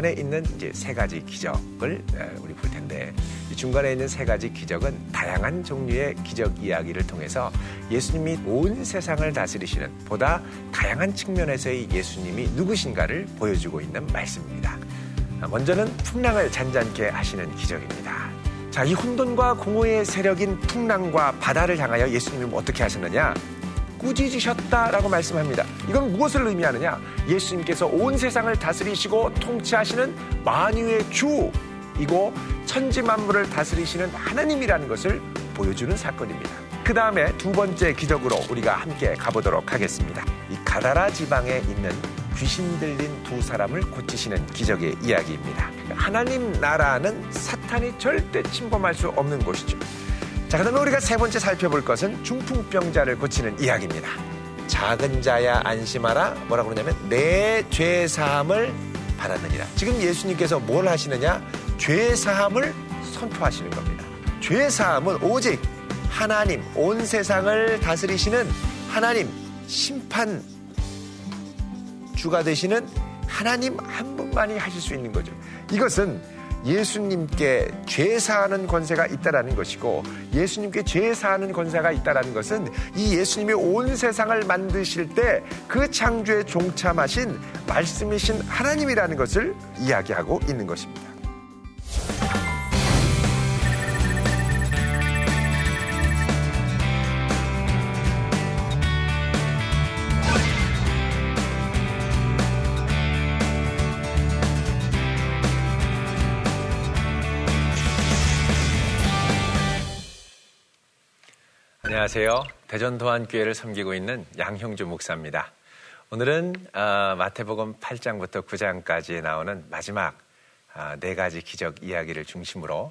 중간에 있는 이제 세 가지 기적을 우리 볼 텐데 이 중간에 있는 세 가지 기적은 다양한 종류의 기적 이야기를 통해서 예수님이 온 세상을 다스리시는 보다 다양한 측면에서의 예수님이 누구신가를 보여주고 있는 말씀입니다. 먼저는 풍랑을 잔잔케 하시는 기적입니다. 자, 이 혼돈과 공허의 세력인 풍랑과 바다를 향하여 예수님이 어떻게 하셨느냐? 꾸짖으셨다라고 말씀합니다. 이건 무엇을 의미하느냐? 예수님께서 온 세상을 다스리시고 통치하시는 만유의 주이고 천지 만물을 다스리시는 하나님이라는 것을 보여주는 사건입니다. 그 다음에 두 번째 기적으로 우리가 함께 가보도록 하겠습니다. 이 가다라 지방에 있는 귀신 들린 두 사람을 고치시는 기적의 이야기입니다. 하나님 나라는 사탄이 절대 침범할 수 없는 곳이죠. 자, 그 다음에 우리가 세 번째 살펴볼 것은 중풍병자를 고치는 이야기입니다. 작은 자야 안심하라. 뭐라 그러냐면 내 죄사함을 받았느니라. 지금 예수님께서 뭘 하시느냐? 죄사함을 선포하시는 겁니다. 죄사함은 오직 하나님, 온 세상을 다스리시는 하나님, 심판 주가 되시는 하나님 한 분만이 하실 수 있는 거죠. 이것은 예수님께 죄 사하는 권세가 있다라는 것이고 예수님께 죄 사하는 권세가 있다라는 것은 이 예수님이 온 세상을 만드실 때 그 창조에 종참하신 말씀이신 하나님이라는 것을 이야기하고 있는 것입니다. 안녕하세요. 대전 도안교회를 섬기고 있는 양형주 목사입니다. 오늘은 어, 마태복음 8장부터 9장까지 나오는 마지막 어, 네 가지 기적 이야기를 중심으로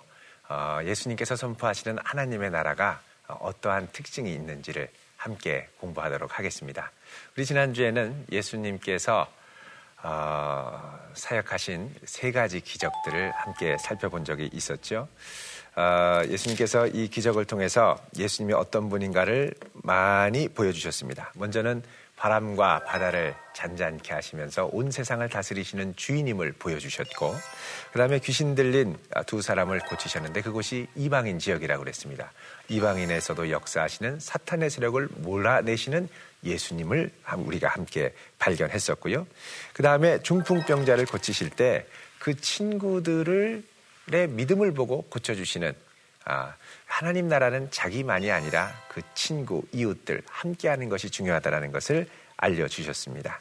어, 예수님께서 선포하시는 하나님의 나라가 어떠한 특징이 있는지를 함께 공부하도록 하겠습니다. 우리 지난주에는 예수님께서 사역하신 세 가지 기적들을 함께 살펴본 적이 있었죠. 어, 예수님께서 이 기적을 통해서 예수님이 어떤 분인가를 많이 보여주셨습니다. 먼저는 바람과 바다를 잔잔케 하시면서 온 세상을 다스리시는 주인임을 보여주셨고, 그 다음에 귀신 들린 두 사람을 고치셨는데 그곳이 이방인 지역이라고 그랬습니다. 이방인에서도 역사하시는 사탄의 세력을 몰아내시는 예수님을 우리가 함께 발견했었고요. 그 다음에 중풍병자를 고치실 때 그 친구들을 내 믿음을 보고 고쳐주시는 아, 하나님 나라는 자기만이 아니라 그 친구, 이웃들 함께하는 것이 중요하다는 것을 알려주셨습니다.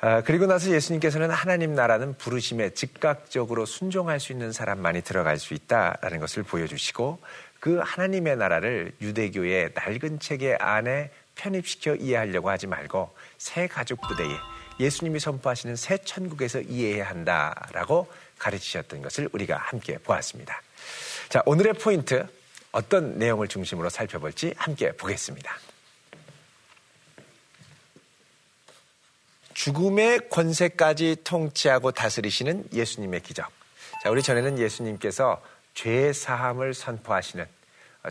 아, 그리고 나서 예수님께서는 하나님 나라는 부르심에 즉각적으로 순종할 수 있는 사람만이 들어갈 수 있다라는 것을 보여주시고 그 하나님의 나라를 유대교의 낡은 체계 안에 편입시켜 이해하려고 하지 말고 새 가족 부대에 예수님이 선포하시는 새 천국에서 이해해야 한다라고 가르치셨던 것을 우리가 함께 보았습니다. 자, 오늘의 포인트 어떤 내용을 중심으로 살펴볼지 함께 보겠습니다. 죽음의 권세까지 통치하고 다스리시는 예수님의 기적. 자, 우리 전에는 예수님께서 죄 사함을 선포하시는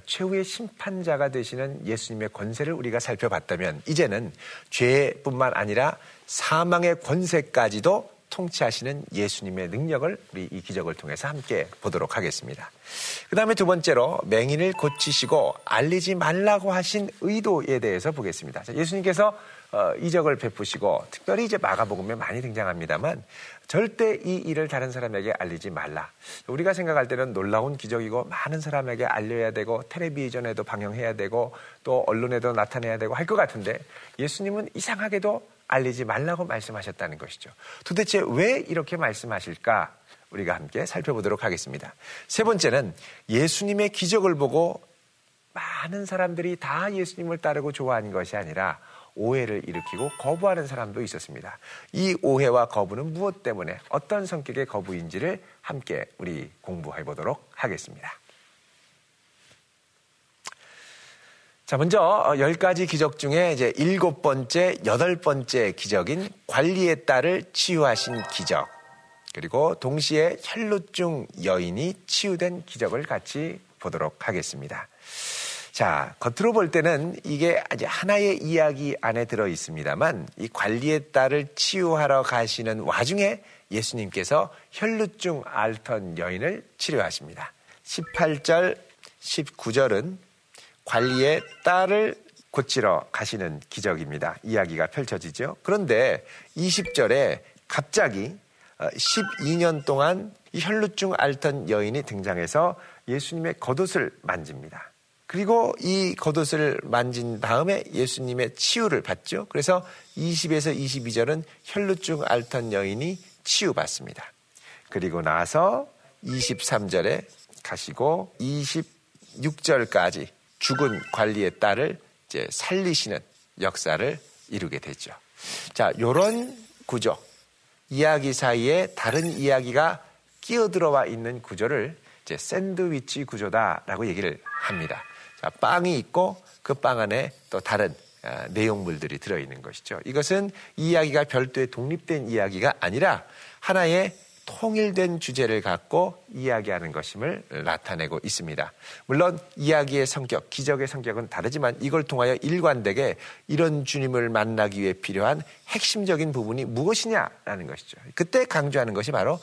최후의 심판자가 되시는 예수님의 권세를 우리가 살펴봤다면 이제는 죄뿐만 아니라 사망의 권세까지도 통치하시는 예수님의 능력을 우리 이 기적을 통해서 함께 보도록 하겠습니다. 그 다음에 두 번째로 맹인을 고치시고 알리지 말라고 하신 의도에 대해서 보겠습니다. 예수님께서 어, 이적을 베푸시고 특별히 이제 마가복음에 많이 등장합니다만 절대 이 일을 다른 사람에게 알리지 말라. 우리가 생각할 때는 놀라운 기적이고 많은 사람에게 알려야 되고 텔레비전에도 방영해야 되고 또 언론에도 나타내야 되고 할 것 같은데 예수님은 이상하게도 알리지 말라고 말씀하셨다는 것이죠. 도대체 왜 이렇게 말씀하실까? 우리가 함께 살펴보도록 하겠습니다. 세 번째는 예수님의 기적을 보고 많은 사람들이 다 예수님을 따르고 좋아하는 것이 아니라 오해를 일으키고 거부하는 사람도 있었습니다. 이 오해와 거부는 무엇 때문에 어떤 성격의 거부인지를 함께 우리 공부해 보도록 하겠습니다. 자, 먼저 어, 열 가지 기적 중에 이제 일곱 번째, 여덟 번째 기적인 관리의 딸을 치유하신 기적. 그리고 동시에 혈루증 여인이 치유된 기적을 같이 보도록 하겠습니다. 자, 겉으로 볼 때는 이게 아주 하나의 이야기 안에 들어 있습니다만 이 관리의 딸을 치유하러 가시는 와중에 예수님께서 혈루증 앓던 여인을 치료하십니다. 18절, 19절은 관리의 딸을 고치러 가시는 기적입니다. 이야기가 펼쳐지죠. 그런데 20절에 갑자기 12년 어, 동안 혈루증 앓던 여인이 등장해서 예수님의 겉옷을 만집니다. 그리고 이 겉옷을 만진 다음에 예수님의 치유를 받죠. 그래서 20에서 22절은 혈루증 앓던 여인이 치유받습니다. 그리고 나서 23절에 가시고 26절까지 죽은 관리의 딸을 이제 살리시는 역사를 이루게 되죠. 자, 요런 구조. 이야기 사이에 다른 이야기가 끼어들어와 있는 구조를 이제 샌드위치 구조다라고 얘기를 합니다. 자, 빵이 있고 그 빵 안에 또 다른 아, 내용물들이 들어있는 것이죠. 이것은 이야기가 별도의 독립된 이야기가 아니라 하나의 통일된 주제를 갖고 이야기하는 것임을 나타내고 있습니다. 물론 이야기의 성격, 기적의 성격은 다르지만 이걸 통하여 일관되게 이런 주님을 만나기 위해 필요한 핵심적인 부분이 무엇이냐라는 것이죠. 그때 강조하는 것이 바로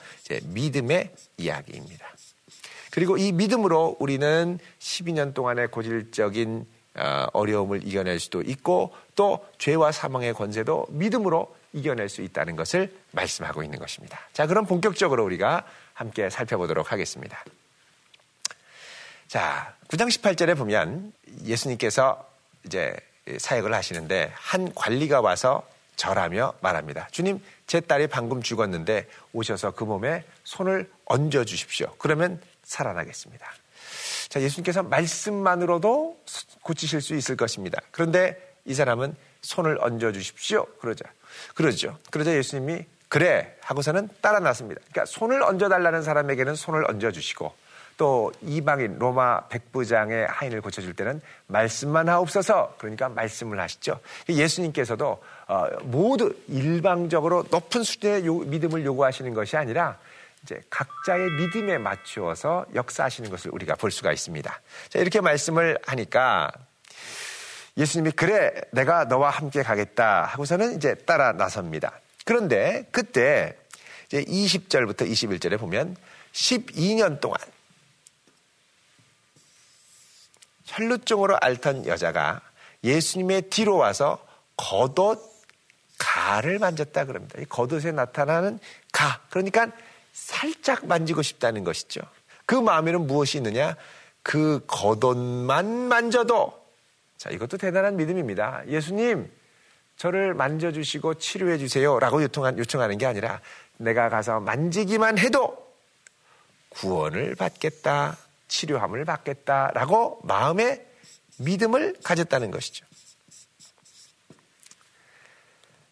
믿음의 이야기입니다. 그리고 이 믿음으로 우리는 12년 동안의 고질적인 어, 어려움을 이겨낼 수도 있고 또 죄와 사망의 권세도 믿음으로 이겨낼 수 있다는 것을 말씀하고 있는 것입니다. 자, 그럼 본격적으로 우리가 함께 살펴보도록 하겠습니다. 자, 9장 18절에 보면 예수님께서 이제 사역을 하시는데 한 관리가 와서 절하며 말합니다. 주님, 제 딸이 방금 죽었는데 오셔서 그 몸에 손을 얹어 주십시오. 그러면 살아나겠습니다. 자, 예수님께서 말씀만으로도 고치실 수 있을 것입니다. 그런데 이 사람은 손을 얹어 주십시오. 그러자. 그러죠. 그러자 예수님이 그래 하고서는 따라 났습니다. 그러니까 손을 얹어 달라는 사람에게는 손을 얹어 주시고 또 이방인 로마 백부장의 하인을 고쳐줄 때는 말씀만 하옵소서 그러니까 말씀을 하시죠. 예수님께서도 어, 모두 일방적으로 높은 수준의 믿음을 요구하시는 것이 아니라 이제 각자의 믿음에 맞추어서 역사하시는 것을 우리가 볼 수가 있습니다. 자, 이렇게 말씀을 하니까 예수님이 그래 내가 너와 함께 가겠다 하고서는 이제 따라 나섭니다. 그런데 그때 이제 20절부터 21절에 보면 12년 동안 혈루증으로 앓던 여자가 예수님의 뒤로 와서 겉옷 가를 만졌다 그럽니다. 이 겉옷에 나타나는 가. 그러니까 살짝 만지고 싶다는 것이죠. 그 마음에는 무엇이 있느냐? 그 겉옷만 만져도 자, 이것도 대단한 믿음입니다. 예수님, 저를 만져주시고 치료해 주세요. 라고 요청하는 게 아니라 내가 가서 만지기만 해도 구원을 받겠다, 치료함을 받겠다. 라고 마음의 믿음을 가졌다는 것이죠.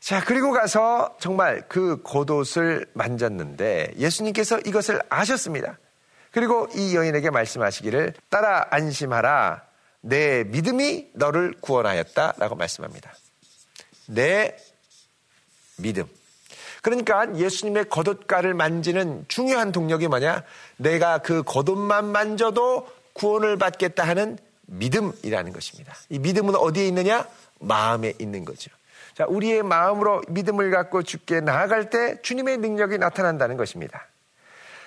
자, 그리고 가서 정말 그 겉옷을 만졌는데 예수님께서 이것을 아셨습니다. 그리고 이 여인에게 말씀하시기를 따라 안심하라. 내 믿음이 너를 구원하였다. 라고 말씀합니다. 내 믿음. 그러니까 예수님의 겉옷가를 만지는 중요한 동력이 뭐냐? 내가 그 겉옷만 만져도 구원을 받겠다 하는 믿음이라는 것입니다. 이 믿음은 어디에 있느냐? 마음에 있는 거죠. 자, 우리의 마음으로 믿음을 갖고 죽게 나아갈 때 주님의 능력이 나타난다는 것입니다.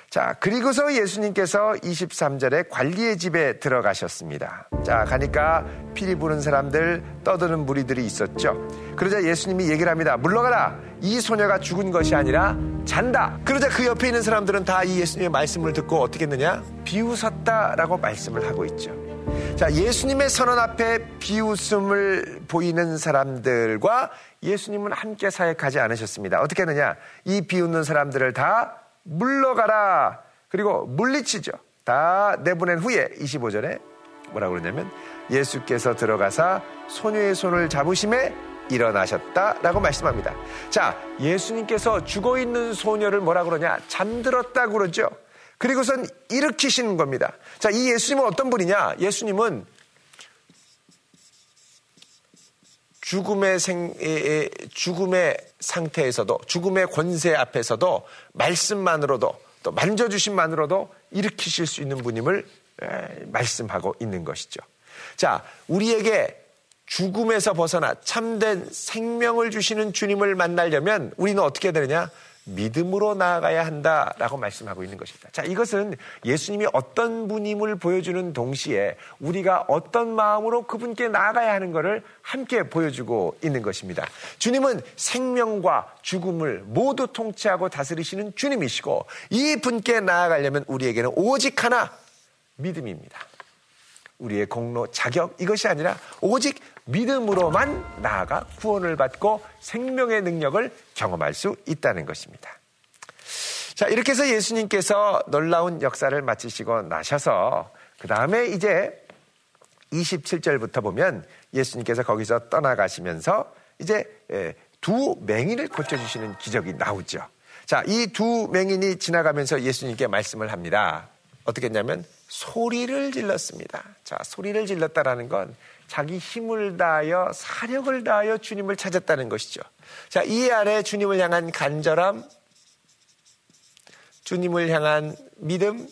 자, 그리고서 예수님께서 23절에 관리의 집에 들어가셨습니다. 자, 가니까 피리 부는 사람들, 떠드는 무리들이 있었죠. 그러자 예수님이 얘기를 합니다. 물러가라! 이 소녀가 죽은 것이 아니라 잔다! 그러자 그 옆에 있는 사람들은 다 이 예수님의 말씀을 듣고 어떻게 했느냐? 비웃었다라고 말씀을 하고 있죠. 자, 예수님의 선언 앞에 비웃음을 보이는 사람들과 예수님은 함께 사역하지 않으셨습니다. 어떻게 했느냐? 이 비웃는 사람들을 다 물러가라. 그리고 물리치죠. 다 내보낸 후에 25절에 뭐라고 그러냐면 예수께서 들어가사 소녀의 손을 잡으심에 일어나셨다라고 말씀합니다. 자, 예수님께서 죽어 있는 소녀를 뭐라 그러냐? 잠들었다 그러죠. 그리고선 일으키시는 겁니다. 자, 이 예수님은 어떤 분이냐? 예수님은 죽음의 생, 죽음의 상태에서도, 죽음의 권세 앞에서도 말씀만으로도 또 만져주심만으로도 일으키실 수 있는 분임을 말씀하고 있는 것이죠. 자, 우리에게 죽음에서 벗어나 참된 생명을 주시는 주님을 만나려면 우리는 어떻게 되느냐? 믿음으로 나아가야 한다라고 말씀하고 있는 것입니다. 자, 이것은 예수님이 어떤 분임을 보여주는 동시에 우리가 어떤 마음으로 그분께 나아가야 하는 것을 함께 보여주고 있는 것입니다. 주님은 생명과 죽음을 모두 통치하고 다스리시는 주님이시고 이 분께 나아가려면 우리에게는 오직 하나 믿음입니다. 우리의 공로, 자격 이것이 아니라 오직 믿음으로만 나아가 구원을 받고 생명의 능력을 경험할 수 있다는 것입니다. 자, 이렇게 해서 예수님께서 놀라운 역사를 마치시고 나셔서 그 다음에 이제 27절부터 보면 예수님께서 거기서 떠나가시면서 이제 예, 두 맹인을 고쳐주시는 기적이 나오죠. 자, 이 두 맹인이 지나가면서 예수님께 말씀을 합니다. 어떻게 했냐면 소리를 질렀습니다. 자, 소리를 질렀다라는 건 자기 힘을 다하여 사력을 다하여 주님을 찾았다는 것이죠. 자, 이 아래 주님을 향한 간절함, 주님을 향한 믿음,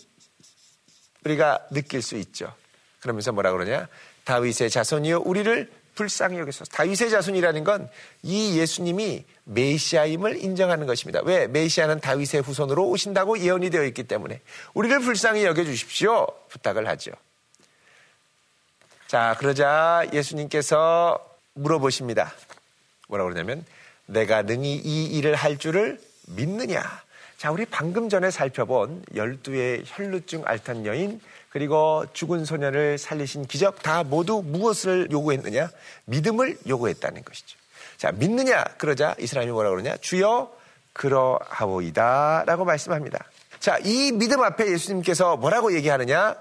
우리가 느낄 수 있죠. 그러면서 뭐라 그러냐? 다윗의 자손이여 우리를 불쌍히 여기소서. 다윗의 자손이라는 건 이 예수님이 메시아임을 인정하는 것입니다. 왜? 메시아는 다윗의 후손으로 오신다고 예언이 되어 있기 때문에 우리를 불쌍히 여겨 주십시오. 부탁을 하죠. 자, 그러자 예수님께서 물어보십니다. 뭐라고 그러냐면 내가 능히 이 일을 할 줄을 믿느냐? 자, 우리 방금 전에 살펴본 열두의 혈루증 앓던 여인 그리고 죽은 소년을 살리신 기적 다 모두 무엇을 요구했느냐? 믿음을 요구했다는 것이죠. 자, 믿느냐? 그러자 이스라엘이 뭐라 그러냐? 주여 그러하오이다 라고 말씀합니다. 자, 이 믿음 앞에 예수님께서 뭐라고 얘기하느냐?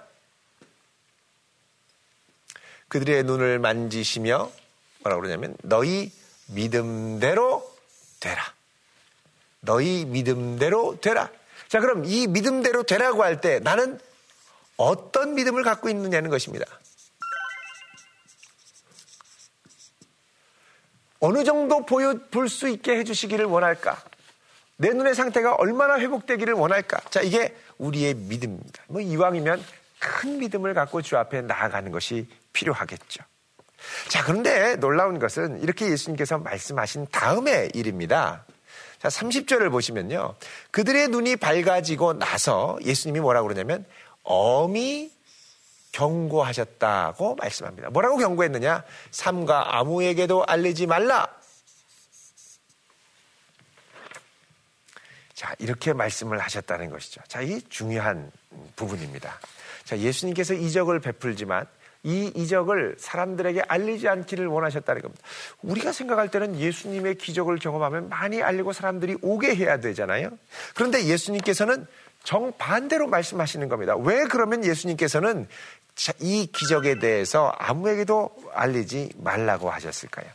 그들의 눈을 만지시며 뭐라고 그러냐면 너희 믿음대로 되라. 너희 믿음대로 되라. 자, 그럼 이 믿음대로 되라고 할 때 나는 어떤 믿음을 갖고 있느냐는 것입니다. 어느 정도 보여 볼 수 있게 해주시기를 원할까? 내 눈의 상태가 얼마나 회복되기를 원할까? 자, 이게 우리의 믿음입니다. 뭐 이왕이면 큰 믿음을 갖고 주 앞에 나아가는 것이 필요하겠죠. 자, 그런데 놀라운 것은 이렇게 예수님께서 말씀하신 다음의 일입니다. 자, 30절을 보시면요. 그들의 눈이 밝아지고 나서 예수님이 뭐라고 그러냐면 엄히 경고하셨다고 말씀합니다. 뭐라고 경고했느냐? 삼가 아무에게도 알리지 말라. 자, 이렇게 말씀을 하셨다는 것이죠. 자, 이 중요한 부분입니다. 자, 예수님께서 이적을 베풀지만 이 이적을 사람들에게 알리지 않기를 원하셨다는 겁니다. 우리가 생각할 때는 예수님의 기적을 경험하면 많이 알리고 사람들이 오게 해야 되잖아요. 그런데 예수님께서는 정반대로 말씀하시는 겁니다. 왜 그러면 예수님께서는 이 기적에 대해서 아무에게도 알리지 말라고 하셨을까요?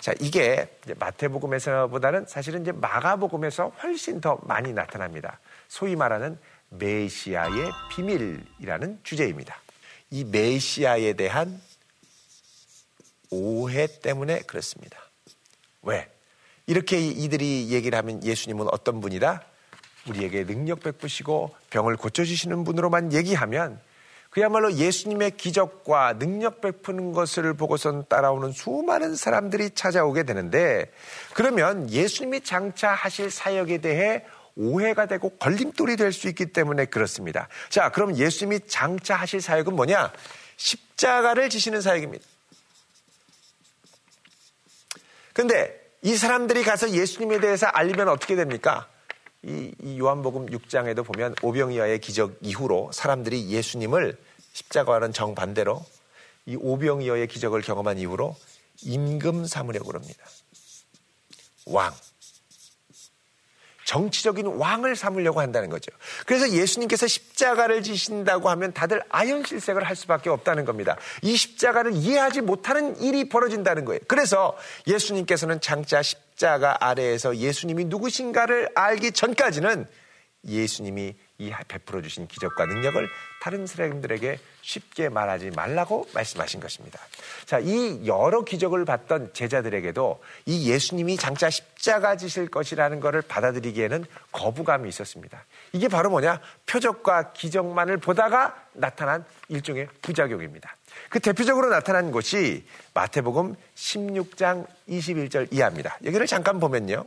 자, 이게 마태복음에서보다는 사실은 이제 마가복음에서 훨씬 더 많이 나타납니다. 소위 말하는 메시아의 비밀이라는 주제입니다. 이 메시아에 대한 오해 때문에 그렇습니다. 왜? 이렇게 이들이 얘기를 하면 예수님은 어떤 분이다? 우리에게 능력 베푸시고 병을 고쳐주시는 분으로만 얘기하면 그야말로 예수님의 기적과 능력 베푸는 것을 보고선 따라오는 수많은 사람들이 찾아오게 되는데 그러면 예수님이 장차 하실 사역에 대해 오해가 되고 걸림돌이 될 수 있기 때문에 그렇습니다. 자, 그럼 예수님이 장차 하실 사역은 뭐냐? 십자가를 지시는 사역입니다. 근데 이 사람들이 가서 예수님에 대해서 알리면 어떻게 됩니까? 이, 이 요한복음 6장에도 보면 오병이어의 기적 이후로 사람들이 예수님을 십자가와는 정반대로 이 오병이어의 기적을 경험한 이후로 임금 삼으려고 합니다. 왕. 정치적인 왕을 삼으려고 한다는 거죠. 그래서 예수님께서 십자가를 지신다고 하면 다들 아연실색을 할 수밖에 없다는 겁니다. 이 십자가를 이해하지 못하는 일이 벌어진다는 거예요. 그래서 예수님께서는 장자 십자가 아래에서 예수님이 누구신가를 알기 전까지는 예수님이 이 베풀어 주신 기적과 능력을 다른 사람들에게 쉽게 말하지 말라고 말씀하신 것입니다. 자, 이 여러 기적을 봤던 제자들에게도 이 예수님이 장차 십자가 지실 것이라는 것을 받아들이기에는 거부감이 있었습니다. 이게 바로 뭐냐? 표적과 기적만을 보다가 나타난 일종의 부작용입니다. 그 대표적으로 나타난 곳이 마태복음 16장 21절 이하입니다. 여기를 잠깐 보면요.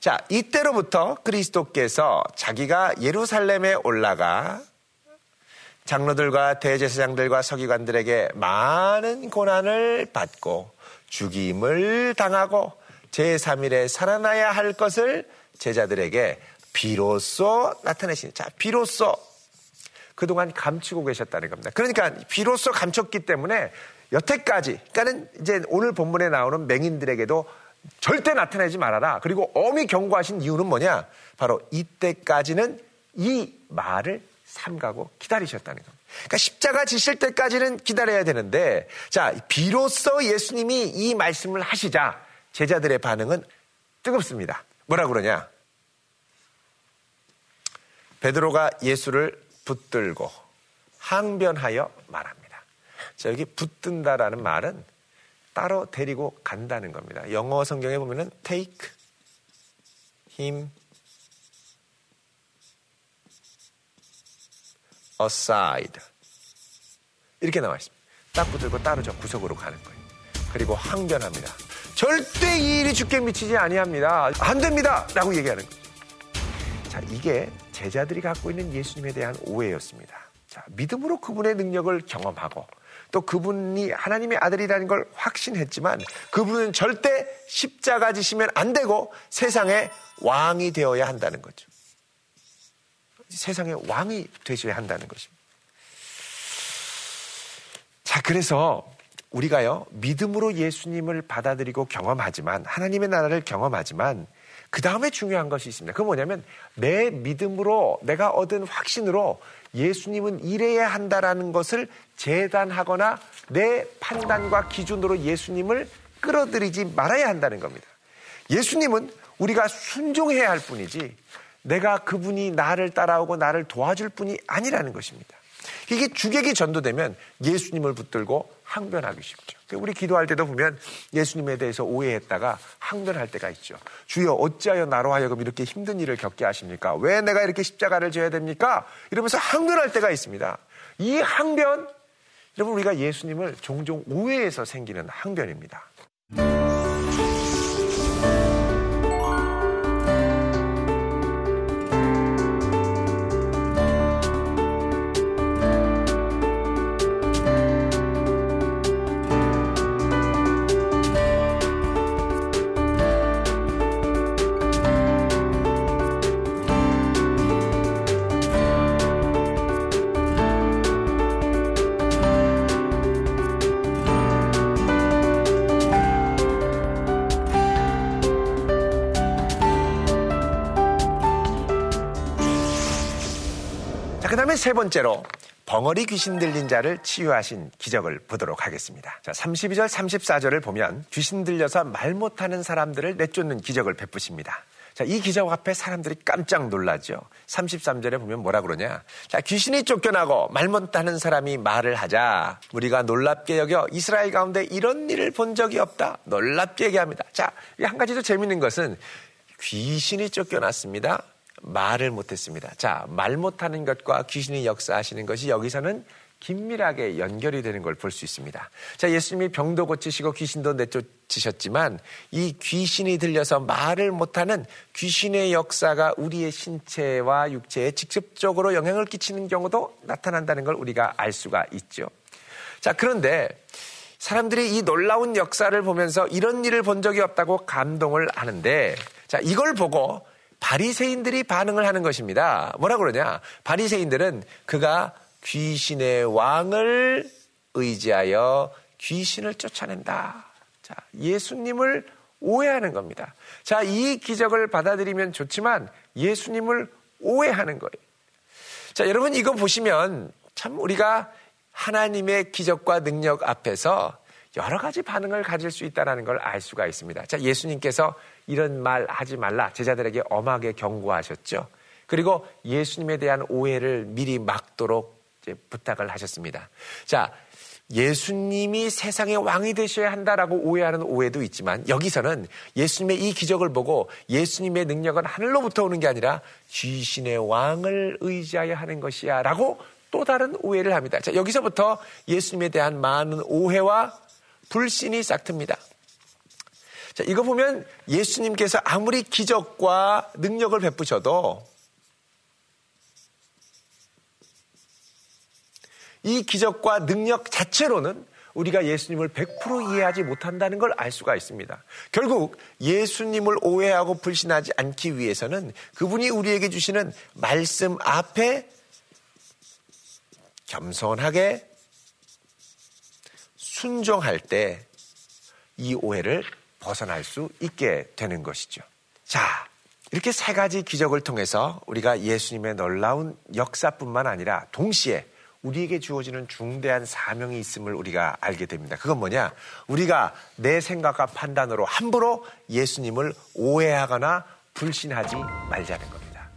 자, 이때로부터 그리스도께서 자기가 예루살렘에 올라가 장로들과 대제사장들과 서기관들에게 많은 고난을 받고 죽임을 당하고 제3일에 살아나야 할 것을 제자들에게 비로소 나타내신 자 비로소 그동안 감추고 계셨다는 겁니다. 그러니까 비로소 감췄기 때문에 여태까지 그러니까는 이제 오늘 본문에 나오는 맹인들에게도 절대 나타내지 말아라. 그리고 엄히 경고하신 이유는 뭐냐? 바로 이때까지는 이 말을 삼가고 기다리셨다는 겁니다. 그러니까 십자가 지실 때까지는 기다려야 되는데 자 비로소 예수님이 이 말씀을 하시자 제자들의 반응은 뜨겁습니다. 뭐라 그러냐? 베드로가 예수를 붙들고 항변하여 말합니다. 자, 여기 붙든다라는 말은 따로 데리고 간다는 겁니다. 영어 성경에 보면은 take him aside 이렇게 나와 있습니다. 딱 붙들고 따로 저 구석으로 가는 거예요. 그리고 항변합니다. 절대 이 일이 죽게 미치지 아니합니다. 안 됩니다. 라고 얘기하는 거예요. 자, 이게 제자들이 갖고 있는 예수님에 대한 오해였습니다. 자, 믿음으로 그분의 능력을 경험하고 또 그분이 하나님의 아들이라는 걸 확신했지만 그분은 절대 십자가 지시면 안 되고 세상의 왕이 되어야 한다는 거죠. 세상의 왕이 되셔야 한다는 것입니다. 자, 그래서 우리가요, 믿음으로 예수님을 받아들이고 경험하지만, 하나님의 나라를 경험하지만, 그 다음에 중요한 것이 있습니다. 그건 뭐냐면, 내 믿음으로, 내가 얻은 확신으로 예수님은 이래야 한다라는 것을 재단하거나 내 판단과 기준으로 예수님을 끌어들이지 말아야 한다는 겁니다. 예수님은 우리가 순종해야 할 뿐이지, 내가 그분이 나를 따라오고 나를 도와줄 뿐이 아니라는 것입니다. 이게 주객이 전도되면 예수님을 붙들고 항변하기 쉽죠. 우리 기도할 때도 보면 예수님에 대해서 오해했다가 항변할 때가 있죠. 주여 어찌하여 나로 하여금 이렇게 힘든 일을 겪게 하십니까? 왜 내가 이렇게 십자가를 져야 됩니까? 이러면서 항변할 때가 있습니다. 이 항변 여러분 우리가 예수님을 종종 오해해서 생기는 항변입니다. 세 번째로 벙어리 귀신 들린 자를 치유하신 기적을 보도록 하겠습니다. 자, 32절, 34절을 보면 귀신 들려서 말 못하는 사람들을 내쫓는 기적을 베푸십니다. 자, 이 기적 앞에 사람들이 깜짝 놀라죠. 33절에 보면 뭐라 그러냐. 자, 귀신이 쫓겨나고 말 못하는 사람이 말을 하자. 우리가 놀랍게 여겨 이스라엘 가운데 이런 일을 본 적이 없다. 놀랍게 얘기합니다. 자, 한 가지 더 재밌는 것은 귀신이 쫓겨났습니다. 말을 못했습니다. 자, 말 못하는 것과 귀신이 역사하시는 것이 여기서는 긴밀하게 연결이 되는 걸 볼 수 있습니다. 자, 예수님이 병도 고치시고 귀신도 내쫓으셨지만 이 귀신이 들려서 말을 못하는 귀신의 역사가 우리의 신체와 육체에 직접적으로 영향을 끼치는 경우도 나타난다는 걸 우리가 알 수가 있죠. 자, 그런데 사람들이 이 놀라운 역사를 보면서 이런 일을 본 적이 없다고 감동을 하는데 자, 이걸 보고 바리새인들이 반응을 하는 것입니다. 뭐라 그러냐? 바리새인들은 그가 귀신의 왕을 의지하여 귀신을 쫓아낸다. 자, 예수님을 오해하는 겁니다. 자, 이 기적을 받아들이면 좋지만 예수님을 오해하는 거예요. 자, 여러분 이거 보시면 참 우리가 하나님의 기적과 능력 앞에서 여러 가지 반응을 가질 수 있다는 걸 알 수가 있습니다. 자, 예수님께서 이런 말 하지 말라 제자들에게 엄하게 경고하셨죠. 그리고 예수님에 대한 오해를 미리 막도록 부탁을 하셨습니다. 자, 예수님이 세상의 왕이 되셔야 한다라고 오해하는 오해도 있지만 여기서는 예수님의 이 기적을 보고 예수님의 능력은 하늘로부터 오는 게 아니라 귀신의 왕을 의지하여 하는 것이야 라고 또 다른 오해를 합니다. 자, 여기서부터 예수님에 대한 많은 오해와 불신이 싹틉니다. 자, 이거 보면 예수님께서 아무리 기적과 능력을 베푸셔도 이 기적과 능력 자체로는 우리가 예수님을 100% 이해하지 못한다는 걸 알 수가 있습니다. 결국 예수님을 오해하고 불신하지 않기 위해서는 그분이 우리에게 주시는 말씀 앞에 겸손하게 순종할 때 이 오해를 벗어날 수 있게 되는 것이죠. 자, 이렇게 세 가지 기적을 통해서 우리가 예수님의 놀라운 역사뿐만 아니라 동시에 우리에게 주어지는 중대한 사명이 있음을 우리가 알게 됩니다. 그건 뭐냐? 우리가 내 생각과 판단으로 함부로 예수님을 오해하거나 불신하지 말자는 겁니다.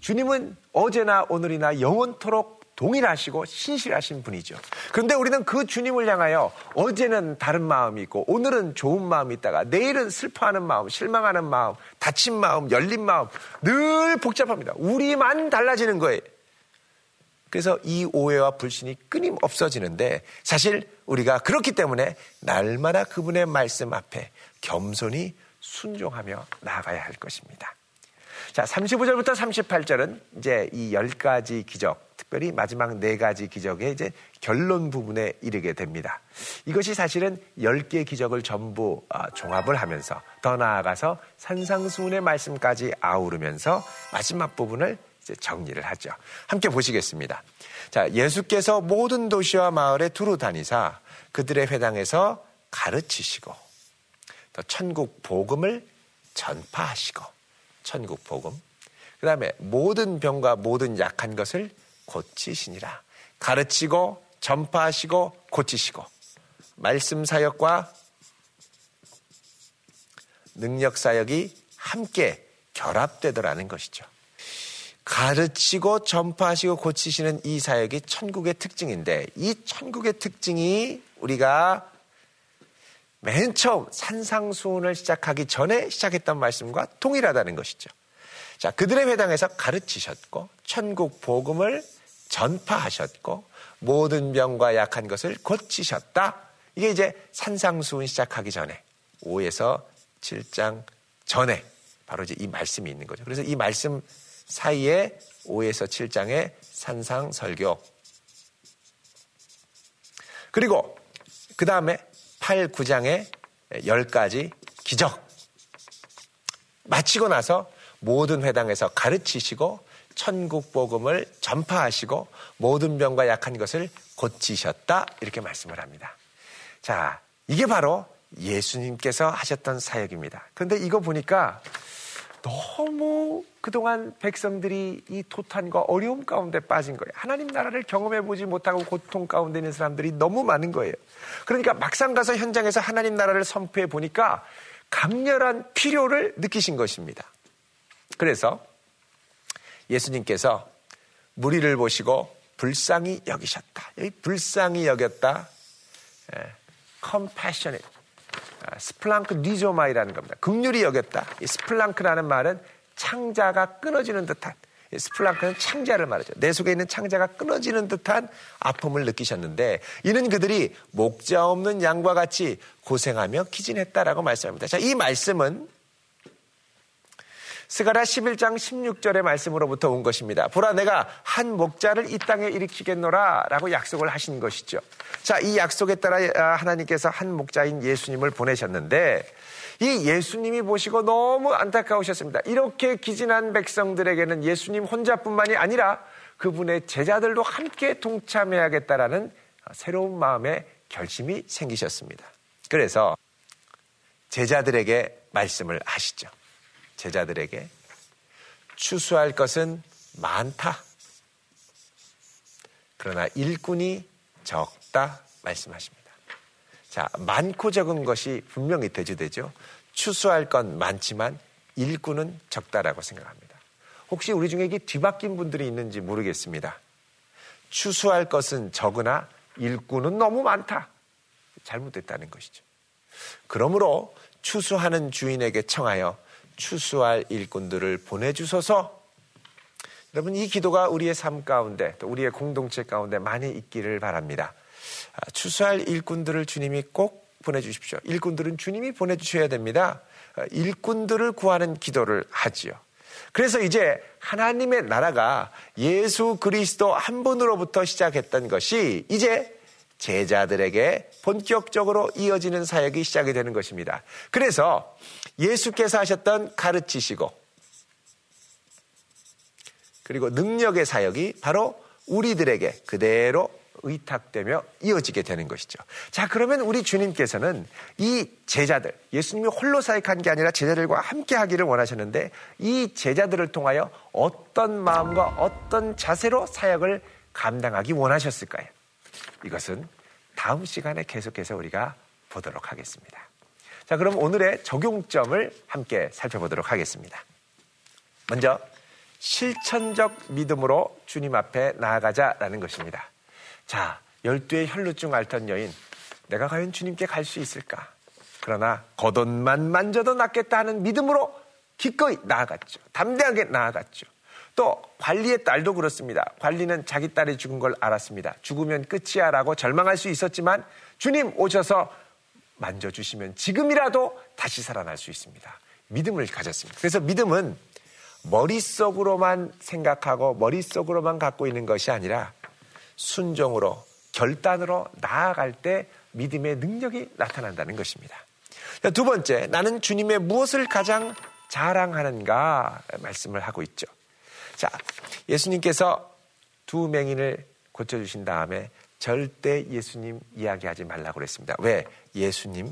주님은 어제나 오늘이나 영원토록 동일하시고 신실하신 분이죠. 그런데 우리는 그 주님을 향하여 어제는 다른 마음이 있고 오늘은 좋은 마음이 있다가 내일은 슬퍼하는 마음, 실망하는 마음, 다친 마음, 열린 마음 늘 복잡합니다. 우리만 달라지는 거예요. 그래서 이 오해와 불신이 끊임 없어지는데 사실 우리가 그렇기 때문에 날마다 그분의 말씀 앞에 겸손히 순종하며 나아가야 할 것입니다. 자, 35절부터 38절은 이제 이 10가지 기적, 특별히 마지막 4가지 기적의 이제 결론 부분에 이르게 됩니다. 이것이 사실은 10개의 기적을 전부 어, 종합을 하면서 더 나아가서 산상수훈의 말씀까지 아우르면서 마지막 부분을 이제 정리를 하죠. 함께 보시겠습니다. 자, 예수께서 모든 도시와 마을에 두루 다니사 그들의 회당에서 가르치시고 또 천국 복음을 전파하시고 천국 복음. 그 다음에 모든 병과 모든 약한 것을 고치시니라. 가르치고 전파하시고 고치시고. 말씀 사역과 능력 사역이 함께 결합되더라는 것이죠. 가르치고 전파하시고 고치시는 이 사역이 천국의 특징인데 이 천국의 특징이 우리가 맨 처음 산상수훈을 시작하기 전에 시작했던 말씀과 동일하다는 것이죠. 자, 그들의 회당에서 가르치셨고 천국 복음을 전파하셨고 모든 병과 약한 것을 고치셨다. 이게 이제 산상수훈 시작하기 전에 5에서 7장 전에 바로 이제 이 말씀이 있는 거죠. 그래서 이 말씀 사이에 5에서 7장의 산상 설교. 그리고 그 다음에 8, 9장의 10가지 기적. 마치고 나서 모든 회당에서 가르치시고 천국 복음을 전파하시고 모든 병과 약한 것을 고치셨다. 이렇게 말씀을 합니다. 자, 이게 바로 예수님께서 하셨던 사역입니다. 그런데 이거 보니까 너무 그동안 백성들이 이 도탄과 어려움 가운데 빠진 거예요. 하나님 나라를 경험해 보지 못하고 고통 가운데 있는 사람들이 너무 많은 거예요. 그러니까 막상 가서 현장에서 하나님 나라를 선포해 보니까 강렬한 필요를 느끼신 것입니다. 그래서 예수님께서 무리를 보시고 불쌍히 여기셨다. 여기 불쌍히 여겼다. compassionate. 아, 스플랑크 니조마이라는 겁니다. 극률이 여겼다. 이 스플랑크라는 말은 창자가 끊어지는 듯한 스플랑크는 창자를 말하죠. 내 속에 있는 창자가 끊어지는 듯한 아픔을 느끼셨는데 이는 그들이 목자 없는 양과 같이 고생하며 기진했다라고 말씀합니다. 자, 이 말씀은 스가라 11장 16절의 말씀으로부터 온 것입니다. 보라 내가 한 목자를 이 땅에 일으키겠노라 라고 약속을 하신 것이죠. 자, 이 약속에 따라 아, 하나님께서 한 목자인 예수님을 보내셨는데 이 예수님이 보시고 너무 안타까우셨습니다. 이렇게 기진한 백성들에게는 예수님 혼자뿐만이 아니라 그분의 제자들도 함께 동참해야겠다라는 새로운 마음의 결심이 생기셨습니다. 그래서 제자들에게 말씀을 하시죠. 제자들에게 추수할 것은 많다. 그러나 일꾼이 적다 말씀하십니다. 자, 많고 적은 것이 분명히 대조되죠. 추수할 건 많지만 일꾼은 적다라고 생각합니다. 혹시 우리 중에 이게 뒤바뀐 분들이 있는지 모르겠습니다. 추수할 것은 적으나 일꾼은 너무 많다. 잘못됐다는 것이죠. 그러므로 추수하는 주인에게 청하여 추수할 일꾼들을 보내주소서 여러분 이 기도가 우리의 삶 가운데 또 우리의 공동체 가운데 많이 있기를 바랍니다. 아, 추수할 일꾼들을 주님이 꼭 보내주십시오. 일꾼들은 주님이 보내주셔야 됩니다. 아, 일꾼들을 구하는 기도를 하지요. 그래서 이제 하나님의 나라가 예수 그리스도 한 분으로부터 시작했던 것이 이제 제자들에게 본격적으로 이어지는 사역이 시작이 되는 것입니다. 그래서 예수께서 하셨던 가르치시고 그리고 능력의 사역이 바로 우리들에게 그대로 의탁되며 이어지게 되는 것이죠. 자, 그러면 우리 주님께서는 이 제자들, 예수님이 홀로 사역한 게 아니라 제자들과 함께 하기를 원하셨는데 이 제자들을 통하여 어떤 마음과 어떤 자세로 사역을 감당하기 원하셨을까요? 이것은 다음 시간에 계속해서 우리가 보도록 하겠습니다. 자, 그럼 오늘의 적용점을 함께 살펴보도록 하겠습니다. 먼저, 실천적 믿음으로 주님 앞에 나아가자라는 것입니다. 자, 열두의 혈루증 앓던 여인, 내가 과연 주님께 갈 수 있을까? 그러나 겉옷만 만져도 낫겠다 하는 믿음으로 기꺼이 나아갔죠. 담대하게 나아갔죠. 또 관리의 딸도 그렇습니다. 관리는 자기 딸이 죽은 걸 알았습니다. 죽으면 끝이야 라고 절망할 수 있었지만 주님 오셔서 만져주시면 지금이라도 다시 살아날 수 있습니다. 믿음을 가졌습니다. 그래서 믿음은 머릿속으로만 생각하고 머릿속으로만 갖고 있는 것이 아니라 순종으로 결단으로 나아갈 때 믿음의 능력이 나타난다는 것입니다. 두 번째, 나는 주님의 무엇을 가장 자랑하는가 말씀을 하고 있죠. 자, 예수님께서 두 맹인을 고쳐주신 다음에 절대 예수님 이야기하지 말라고 그랬습니다. 왜? 예수님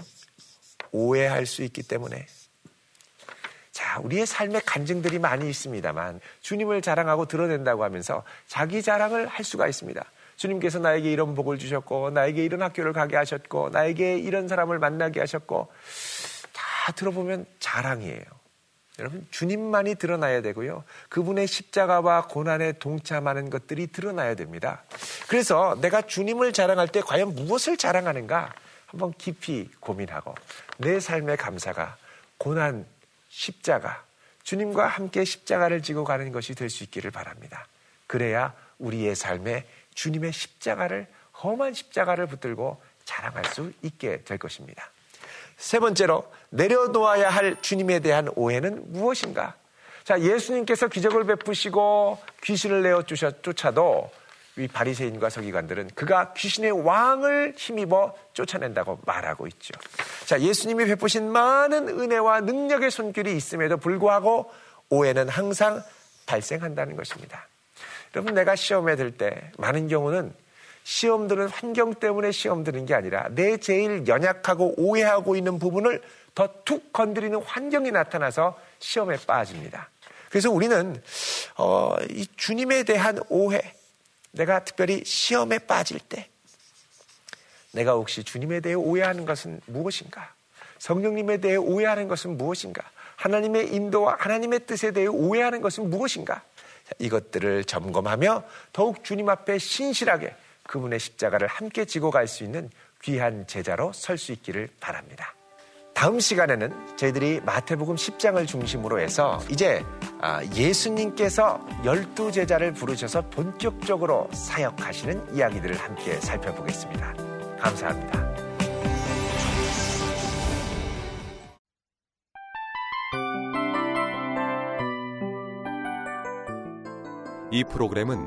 오해할 수 있기 때문에. 자, 우리의 삶의 간증들이 많이 있습니다만 주님을 자랑하고 드러낸다고 하면서 자기 자랑을 할 수가 있습니다. 주님께서 나에게 이런 복을 주셨고, 나에게 이런 학교를 가게 하셨고, 나에게 이런 사람을 만나게 하셨고, 다 들어보면 자랑이에요. 여러분, 주님만이 드러나야 되고요. 그분의 십자가와 고난에 동참하는 것들이 드러나야 됩니다. 그래서 내가 주님을 자랑할 때 과연 무엇을 자랑하는가? 한번 깊이 고민하고 내 삶의 감사가 고난, 십자가, 주님과 함께 십자가를 지고 가는 것이 될 수 있기를 바랍니다. 그래야 우리의 삶에 주님의 십자가를, 험한 십자가를 붙들고 자랑할 수 있게 될 것입니다. 세 번째로 내려놓아야 할 주님에 대한 오해는 무엇인가? 자, 예수님께서 기적을 베푸시고 귀신을 내어 쫓아도 이 바리새인과 서기관들은 그가 귀신의 왕을 힘입어 쫓아낸다고 말하고 있죠. 자, 예수님이 베푸신 많은 은혜와 능력의 손길이 있음에도 불구하고 오해는 항상 발생한다는 것입니다. 여러분, 내가 시험에 들 때 많은 경우는 시험 드는 환경 때문에 시험 드는 게 아니라 내 제일 연약하고 오해하고 있는 부분을 더 툭 건드리는 환경이 나타나서 시험에 빠집니다. 그래서 우리는 어, 이 주님에 대한 오해, 내가 특별히 시험에 빠질 때 내가 혹시 주님에 대해 오해하는 것은 무엇인가? 성령님에 대해 오해하는 것은 무엇인가? 하나님의 인도와 하나님의 뜻에 대해 오해하는 것은 무엇인가? 이것들을 점검하며 더욱 주님 앞에 신실하게 그분의 십자가를 함께 지고 갈 수 있는 귀한 제자로 설 수 있기를 바랍니다. 다음 시간에는 저희들이 마태복음 10장을 중심으로 해서 이제 아, 예수님께서 열두 제자를 부르셔서 본격적으로 사역하시는 이야기들을 함께 살펴보겠습니다. 감사합니다. 이 프로그램은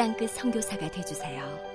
땅끝 성교사가 되주세요